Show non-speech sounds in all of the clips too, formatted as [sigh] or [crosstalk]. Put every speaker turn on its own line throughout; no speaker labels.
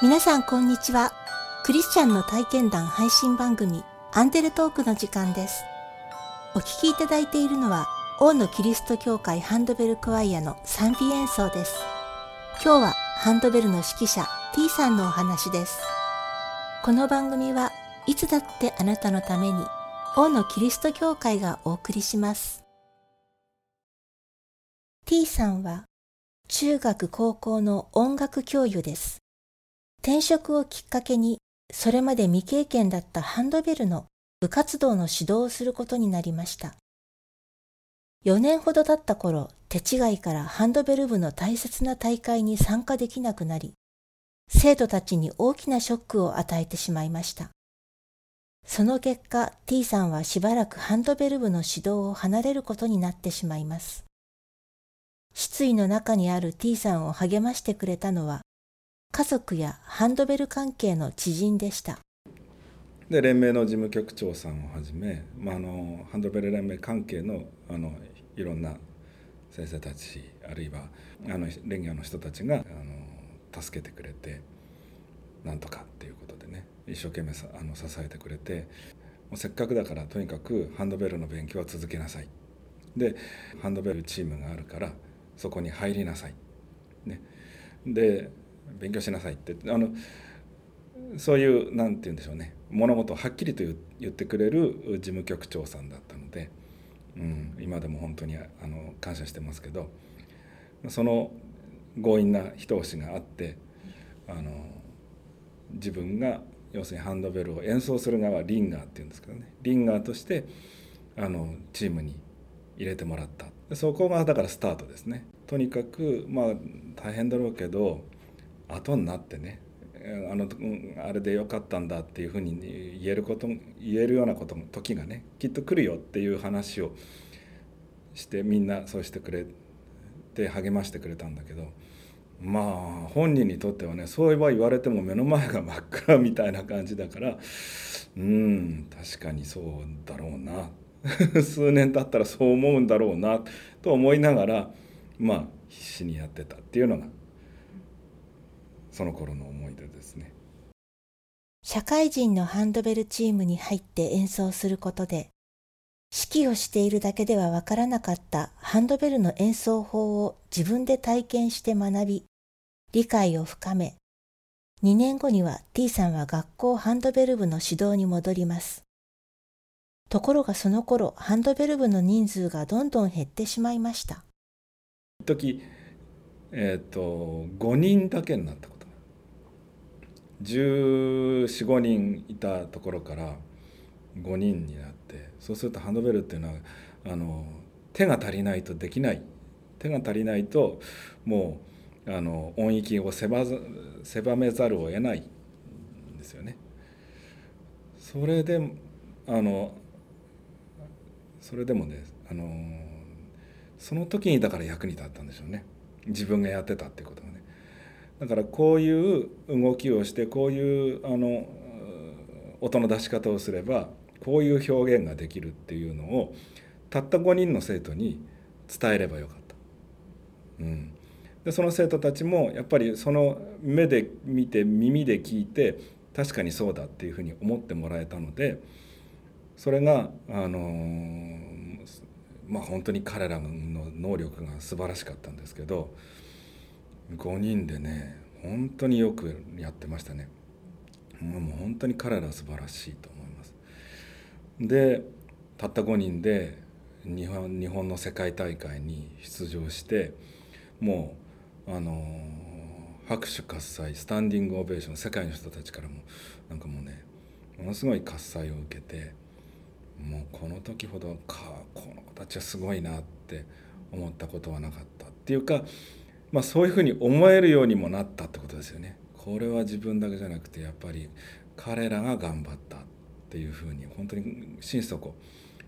皆さんこんにちは。クリスチャンの体験談配信番組アンデルトークの時間です。お聞きいただいているのは王のキリスト教会ハンドベルクワイアの賛美演奏です。今日はハンドベルの指揮者 T さんのお話です。この番組はいつだってあなたのために王のキリスト教会がお送りします。T さんは中学高校の音楽教諭です。転職をきっかけにそれまで未経験だったハンドベルの部活動の指導をすることになりました。4年ほど経った頃、手違いからハンドベル部の大切な大会に参加できなくなり、生徒たちに大きなショックを与えてしまいました。その結果、T さんはしばらくハンドベル部の指導を離れることになってしまいます。失意の中にある T さんを励ましてくれたのは、家族やハンドベル関係の知人でした。
で連盟の事務局長さんをはじめ、まあ、あのハンドベル連盟関係のあのいろんな先生たちあるいはあの連業の人たちがあの助けてくれてなんとかっていうことでね一生懸命あの支えてくれてもうせっかくだからとにかくハンドベルの勉強は続けなさい。でハンドベルチームがあるからそこに入りなさい。ね、で勉強しなさいって。あのそういう何て言うんでしょうね。物事をはっきりと言ってくれる事務局長さんだったので、うん、今でも本当にあの感謝してますけど。その強引な一押しがあってあの自分が要するにハンドベルを演奏する側リンガーっていうんですけどね。リンガーとしてあのチームに入れてもらった。そこがだからスタートですね。とにかくまあ大変だろうけど後になってねあのあれでよかったんだっていうふうに言えること言えるようなことも時がねきっと来るよっていう話をしてみんなそうしてくれて励ましてくれたんだけどまあ本人にとってはねそういえば言われても目の前が真っ暗みたいな感じだからうん確かにそうだろうな。[laughs] 数年経ったらそう思うんだろうなと思いながらまあ必死にやってたっていうのがその頃の思い出ですね。
社会人のハンドベルチームに入って演奏することで指揮をしているだけではわからなかったハンドベルの演奏法を自分で体験して学び理解を深め2年後には T さんは学校ハンドベル部の指導に戻ります。ところがその頃ハンドベル部の人数がどんどん減ってしまいました。
時えっ、ー、と5人だけになった1415人いたところから5人になってそうするとハンドベルっていうのはあの手が足りないとできない手が足りないともうあの音域を狭狭めざるを得ないんですよね。それであのそれでもねあのその時にだから役に立ったんでしょうね自分がやってたっていうことがね。だからこういう動きをしてこういうあの音の出し方をすればこういう表現ができるっていうのをたった5人の生徒に伝えればよかった。うん、でその生徒たちもやっぱりその目で見て耳で聞いて確かにそうだっていうふうに思ってもらえたのでそれがあのまあ本当に彼らの能力が素晴らしかったんですけど。5人でね本当によくやってましたね。もう本当に彼らは素晴らしいと思います。でたった5人で日本日本の世界大会に出場してもうあの拍手喝采スタンディングオベーション世界の人たちからもなんかもうねものすごい喝采を受けてもうこの時ほどかこの子たちはすごいなって思ったことはなかったっていうかまあ、そういうふうに思えるようにもなったってことですよね。これは自分だけじゃなくてやっぱり彼らが頑張ったっていうふうに本当に心底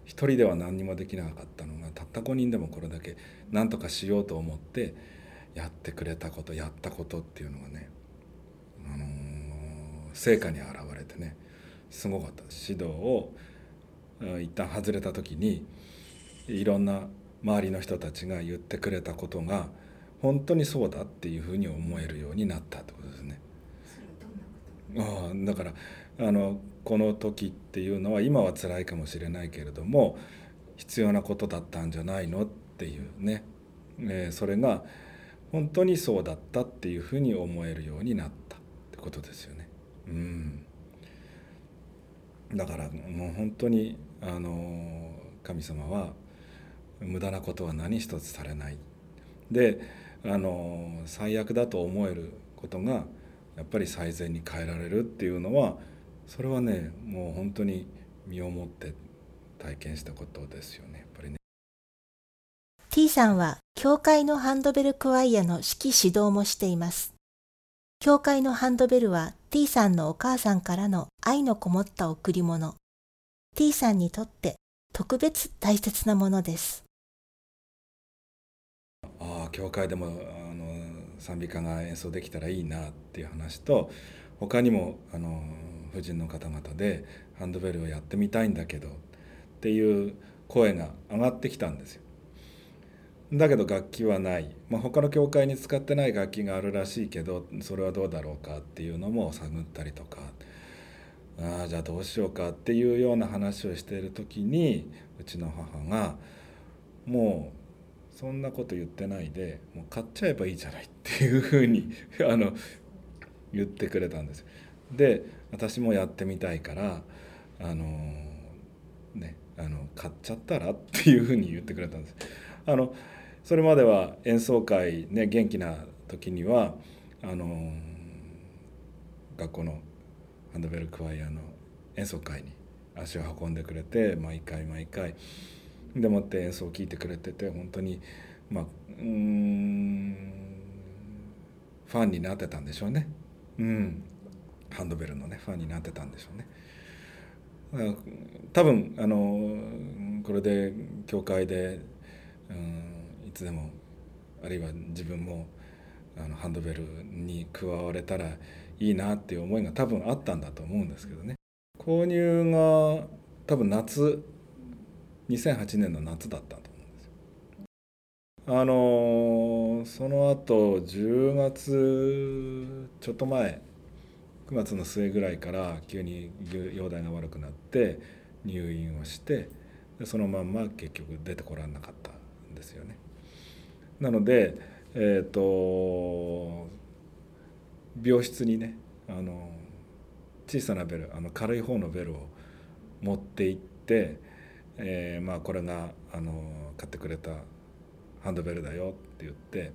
一人では何にもできなかったのがたった5人でもこれだけ何とかしようと思ってやってくれたことやったことっていうのがね、あのー、成果に表れてねすごかった指導を一旦外れた時にいろんな周りの人たちが言ってくれたことが本当にそうだっていうふうに思えるようになったってことですね。あだからあのこの時っていうのは今は辛いかもしれないけれども必要なことだったんじゃないのっていうね、えー、それが本当にそうだったっていうふうに思えるようになったってことですよね。うん、だからもう本当にあの神様は無駄なことは何一つされない。であの最悪だと思えることがやっぱり最善に変えられるっていうのはそれはねもう本当に身をもって体験したことですよねやっぱりね。
T さんは教会のハンドベルクワイアの指揮指導もしています。教会のハンドベルは T さんのお母さんからの愛のこもった贈り物。T さんにとって特別大切なものです。
教会でもあの賛美歌が演奏できたらいいなっていう話と他にもあの婦人の方々でハンドベルをやってみたいんだけどっていう声が上がってきたんですよ。だけど楽器はない、まあ、他の教会に使ってない楽器があるらしいけどそれはどうだろうかっていうのも探ったりとかああじゃあどうしようかっていうような話をしている時にうちの母がもうそんなこと言ってないでもう買っちゃえばいいじゃないっていうふうに [laughs] あの言ってくれたんです。で私もやってみたいからあのねあの買っちゃったらっていうふうに言ってくれたんです。あのそれまでは演奏会ね元気な時にはあの学校のハンドベルクワイアの演奏会に足を運んでくれて毎回毎回でもって演奏を聴いてくれてて本当にまあうんファンになってたんでしょうね。うんハンドベルのねファンになってたんでしょうね。多分あのこれで教会で、うん、いつでもあるいは自分もあのハンドベルに加われたらいいなっていう思いが多分あったんだと思うんですけどね購入が多分夏2008年の夏だったと思うんですよ。あのその後10月ちょっと前9月の末ぐらいから急に容体が悪くなって入院をしてそのまんま結局出てこられなかったんですよね。なので、えーと、病室にねあの小さなベルあの軽い方のベルを持って行って、えー、まあこれがあの買ってくれたハンドベルだよって言って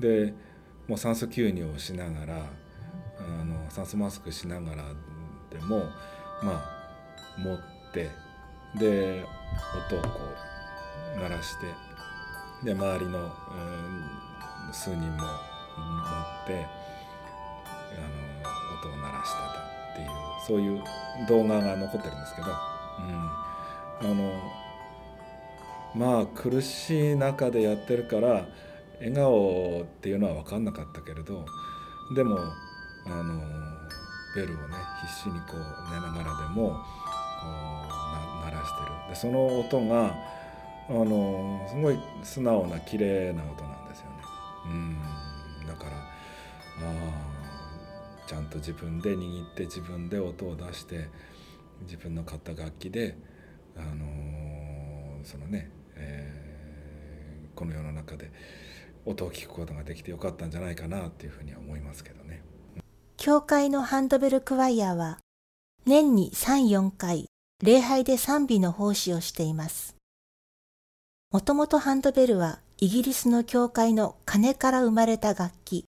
でもう酸素吸入をしながらあの酸素マスクしながらでもまあ持ってで音をこう鳴らしてで周りの、うん、数人も持ってあの音を鳴らしてたっていうそういう動画が残ってるんですけど、うん、あのまあ苦しい中でやってるから笑顔っていうのは分かんなかったけれどでもあのベルをね必死にこう寝ながらでもこう鳴らしてるでその音があのすごい素直な綺麗な音なんですよね。うんだからあちゃんと自分で握って自分で音を出して自分の買った楽器で、あのそのね、えー、この世の中で音を聞くことができてよかったんじゃないかなっていうふうには思いますけどね。
教会のハンドベルクワイアは年に3、4回礼拝で賛美の奉仕をしています。もともとハンドベルはイギリスの教会の鐘から生まれた楽器。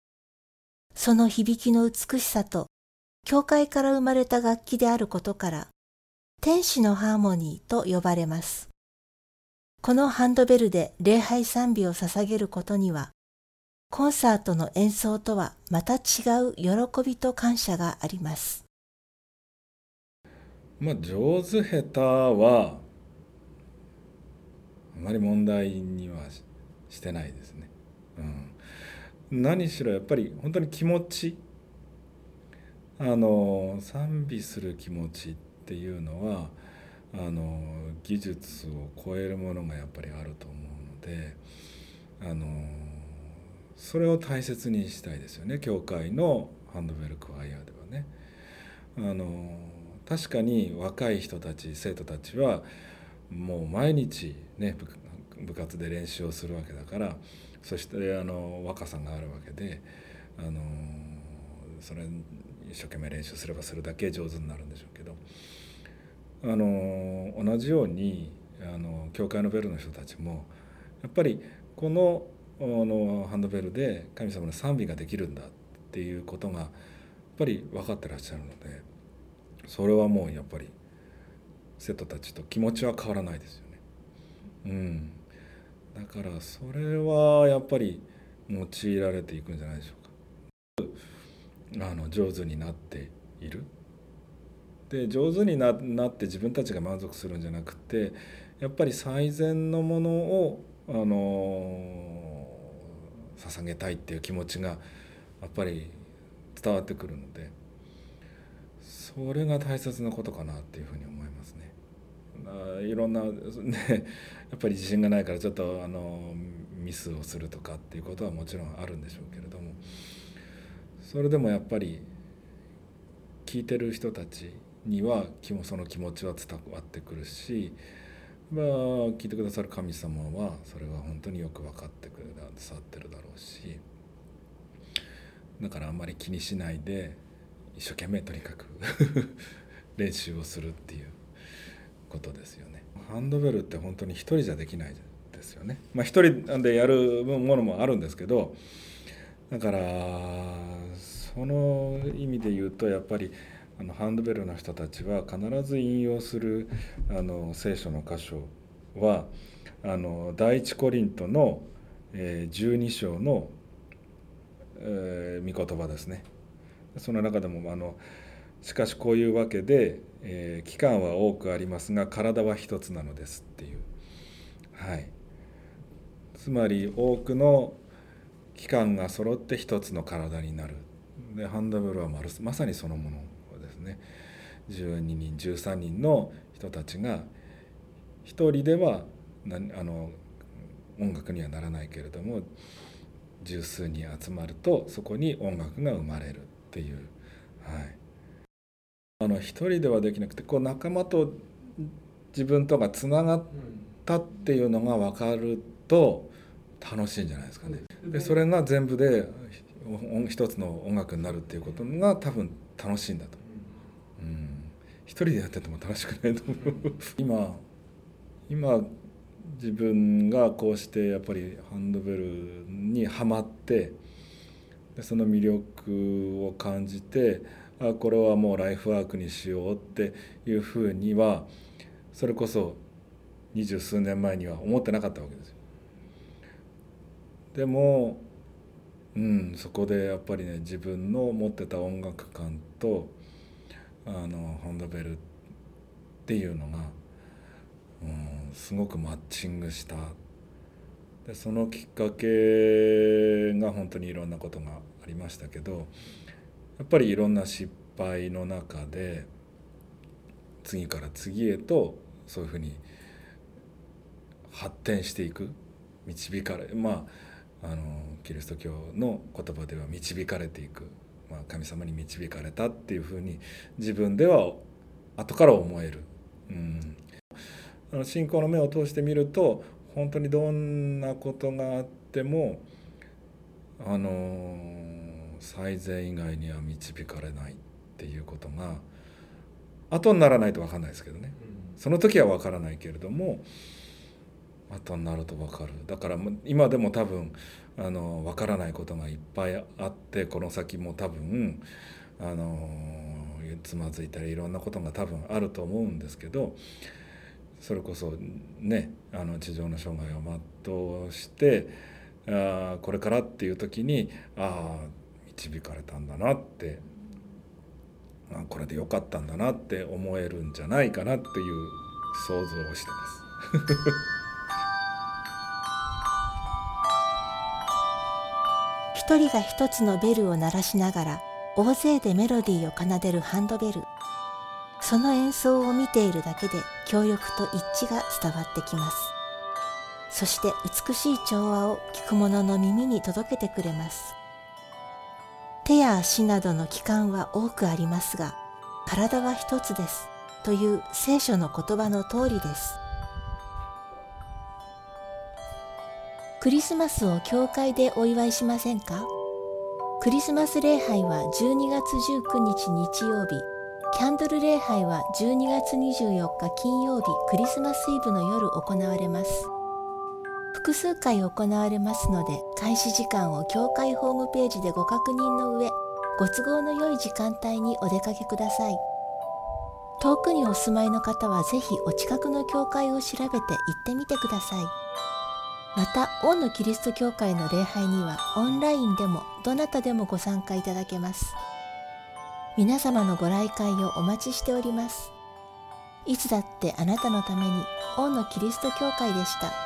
その響きの美しさと教会から生まれた楽器であることから天使のハーモニーと呼ばれます。このハンドベルで礼拝賛美を捧げることにはコンサートの演奏とはまた違う喜びと感謝があります。
まあ上手下手はあまり問題にはしてないですね。うん、何しろやっぱり本当に気持ちあの賛美する気持ちってていうのはあの技術を超えるものがやっぱりあると思うのであのそれを大切にしたいですよね教会のハンドベルクワイヤーではね。あの確かに若い人たち生徒たちはもう毎日ね部活で練習をするわけだからそしてあの若さがあるわけであのそれ一生懸命練習すればするだけ上手になるんでしょうけどあの同じようにあの教会のベルの人たちもやっぱりこのあのハンドベルで神様の賛美ができるんだっていうことがやっぱり分かってらっしゃるのでそれはもうやっぱり生徒たちと気持ちは変わらないですよね。うん、だからそれはやっぱり用いられていくんじゃないでしょうか。あの上手になっている。で上手になって自分たちが満足するんじゃなくてやっぱり最善のものをあの捧げたいっていう気持ちがやっぱり伝わってくるのでそれが大切なことかなっていうふうに思いますね。いろんなねやっぱり自信がないからちょっとあのミスをするとかっていうことはもちろんあるんでしょうけれどもそれでもやっぱり聞いてる人たちにはその気持ちは伝わってくるしまあ聞いてくださる神様はそれは本当によく分かってくださってるだろうしだからあんまり気にしないで一生懸命とにかく [laughs] 練習をするっていうことですよね。ハンドベルって本当に一人じゃできないですよね。まあ一人でやるものもあるんですけどだからその意味で言うとやっぱりあのハンドベルの人たちは必ず引用するあの聖書の箇所はあの第一コリントの、えー、12章の、えー、御言葉ですね。その中でもあのしかしこういうわけで、えー、期間は多くありますが体は一つなのですっていう。はい、つまり多くの期間が揃って一つの体になる。でハンドベルはまさにそのものね。12人13人の人たちが一人ではあの音楽にはならないけれども十数人集まるとそこに音楽が生まれるっていう、はい、あの一人ではできなくてこう仲間と自分とがつながったっていうのが分かると楽しいんじゃないですかね。でそれが全部で一つの音楽になるっていうことが多分楽しいんだと。一人でやってても楽しくないと思う [laughs] 今今自分がこうしてやっぱりハンドベルにはまってでその魅力を感じてあこれはもうライフワークにしようっていうふうにはそれこそ二十数年前には思ってなかったわけですよ。でもうんそこでやっぱりね自分の持ってた音楽感とあのハンドベルっていうのが、うん、すごくマッチングした。でそのきっかけが本当にいろんなことがありましたけどやっぱりいろんな失敗の中で次から次へとそういうふうに発展していく。導かれまああのキリスト教の言葉では導かれていく。まあ、神様に導かれたっていうふうに自分では後から思える、うん、あの信仰の目を通してみると本当にどんなことがあってもあの最善以外には導かれないっていうことが後にならないと分かんないですけどね、その時は分からないけれども後になると分かるだから今でも多分あの分からないことがいっぱいあってこの先も多分あのつまずいたりいろんなことが多分あると思うんですけどそれこそねあの地上の生涯を全うしてあこれからっていう時にああ導かれたんだなってあこれでよかったんだなって思えるんじゃないかなっていう想像をしてます。
一人が一つのベルを鳴らしながら大勢でメロディーを奏でるハンドベル。その演奏を見ているだけで協力と一致が伝わってきます。そして美しい調和を聞く者の耳に届けてくれます。手や足などの器官は多くありますが体は一つです。という聖書の言葉の通りです。クリスマスを教会でお祝いしませんか？クリスマス礼拝は12月19日日曜日。キャンドル礼拝は12月24日金曜日。クリスマスイブの夜行われます。複数回行われますので開始時間を教会ホームページでご確認の上ご都合の良い時間帯にお出かけください。遠くにお住まいの方はぜひお近くの教会を調べて行ってみてください。また王のキリスト教会の礼拝にはオンラインでもどなたでもご参加いただけます皆様のご来会をお待ちしておりますいつだってあなたのために王のキリスト教会でした。